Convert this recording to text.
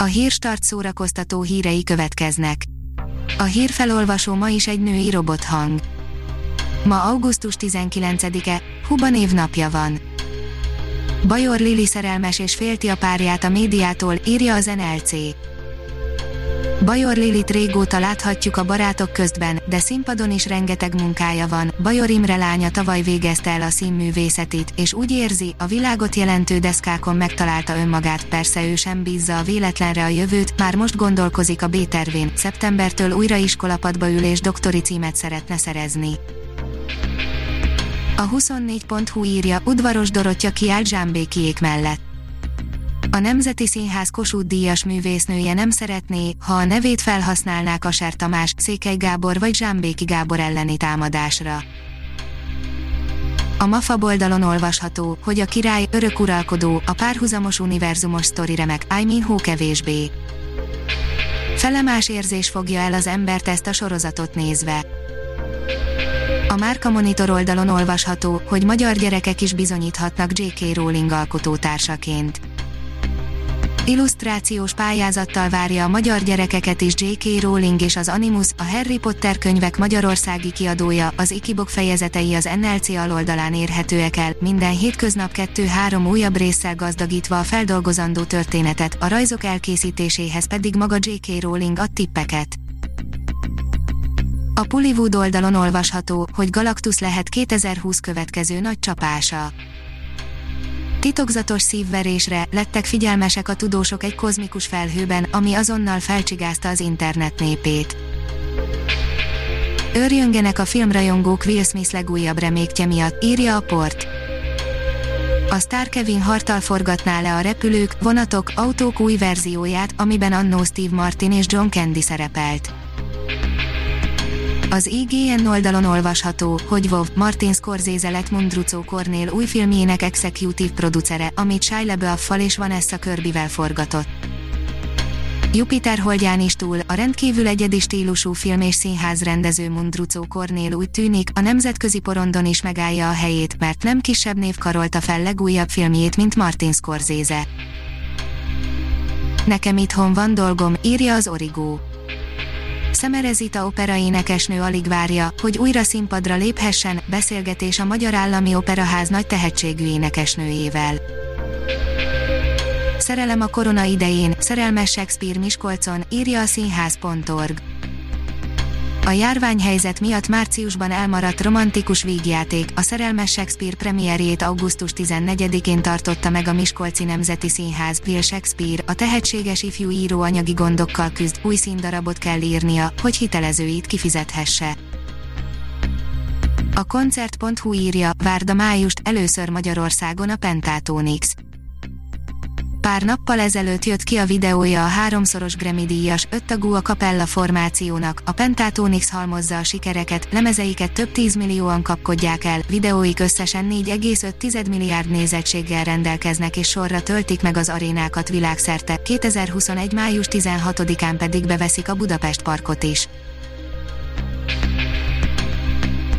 A hírstart szórakoztató hírei következnek. A hírfelolvasó ma is egy női robothang. Ma augusztus 19-e, Huba napja van. Bajor Lili szerelmes és félti a párját a médiától, írja az NLC. Bajor Lilit régóta láthatjuk a barátok köztben, de színpadon is rengeteg munkája van. Bajor Imre lánya tavaly végezte el a színművészetit, és úgy érzi, a világot jelentő deszkákon megtalálta önmagát, persze ő sem bízza a véletlenre a jövőt, már most gondolkozik a B-tervén, szeptembertől újra iskolapadba ül és doktori címet szeretne szerezni. A 24.hu írja, udvaros Dorottya kiállt Zsámbékiék mellett a Nemzeti Színház Kossuth Díjas művésznője nem szeretné, ha a nevét felhasználnák Aser Tamás, Székely Gábor vagy Zsámbéki Gábor elleni támadásra. A MAFA oldalon olvasható, hogy a király örök uralkodó, a párhuzamos univerzumos sztori remek, I mean hó kevésbé. Felemás érzés fogja el az embert ezt a sorozatot nézve. A Márka Monitor oldalon olvasható, hogy magyar gyerekek is bizonyíthatnak J.K. Rowling alkotótársaként. Illusztrációs pályázattal várja a magyar gyerekeket is J.K. Rowling és az Animus, a Harry Potter könyvek magyarországi kiadója, az Ikibok fejezetei az NLC aloldalán érhetőek el, minden hétköznap 2-3 újabb résszel gazdagítva a feldolgozandó történetet, a rajzok elkészítéséhez pedig maga J.K. Rowling ad tippeket. A Pullywood oldalon olvasható, hogy Galactus lehet 2020 következő nagy csapása. Titokzatos szívverésre lettek figyelmesek a tudósok egy kozmikus felhőben, ami azonnal felcsigázta az internet népét. Örjöngenek a filmrajongók Will Smith legújabb remékje miatt, írja a port. A Star Kevin Hartal forgatná le a repülők, vonatok, autók új verzióját, amiben annó Steve Martin és John Candy szerepelt. Az IGN oldalon olvasható, hogy WoW Martin Scorsese lett Mundrucó Cornél új filmjének executive producere, amit Shia LaBeouf-fal és Vanessa Kirbyvel forgatott. Jupiter holdján is túl, a rendkívül egyedi stílusú film és színház rendező Mundrucó Cornél úgy tűnik, a nemzetközi porondon is megállja a helyét, mert nem kisebb név karolta fel legújabb filmjét, mint Martin Scorsese. Nekem itthon van dolgom, írja az Origo. Szemerezita opera énekesnő alig várja, hogy újra színpadra léphessen, beszélgetés a Magyar Állami Operaház nagy tehetségű énekesnőjével. Szerelem a korona idején, szerelmes Shakespeare Miskolcon, írja a színház.org. A járványhelyzet miatt márciusban elmaradt romantikus vígjáték, a Szerelmes Shakespeare premierjét augusztus 14-én tartotta meg a Miskolci Nemzeti Színház. Will Shakespeare, a tehetséges ifjú író anyagi gondokkal küzd, új színdarabot kell írnia, hogy hitelezőit kifizethesse. A koncert.hu írja, várda májust, először Magyarországon a Pentatonix. Pár nappal ezelőtt jött ki a videója a háromszoros Grammy díjas, öttagú a Capella formációnak, a Pentatonix halmozza a sikereket, lemezeiket több tízmillióan kapkodják el, videóik összesen 4,5 milliárd nézettséggel rendelkeznek és sorra töltik meg az arénákat világszerte, 2021. május 16-án pedig beveszik a Budapest Parkot is.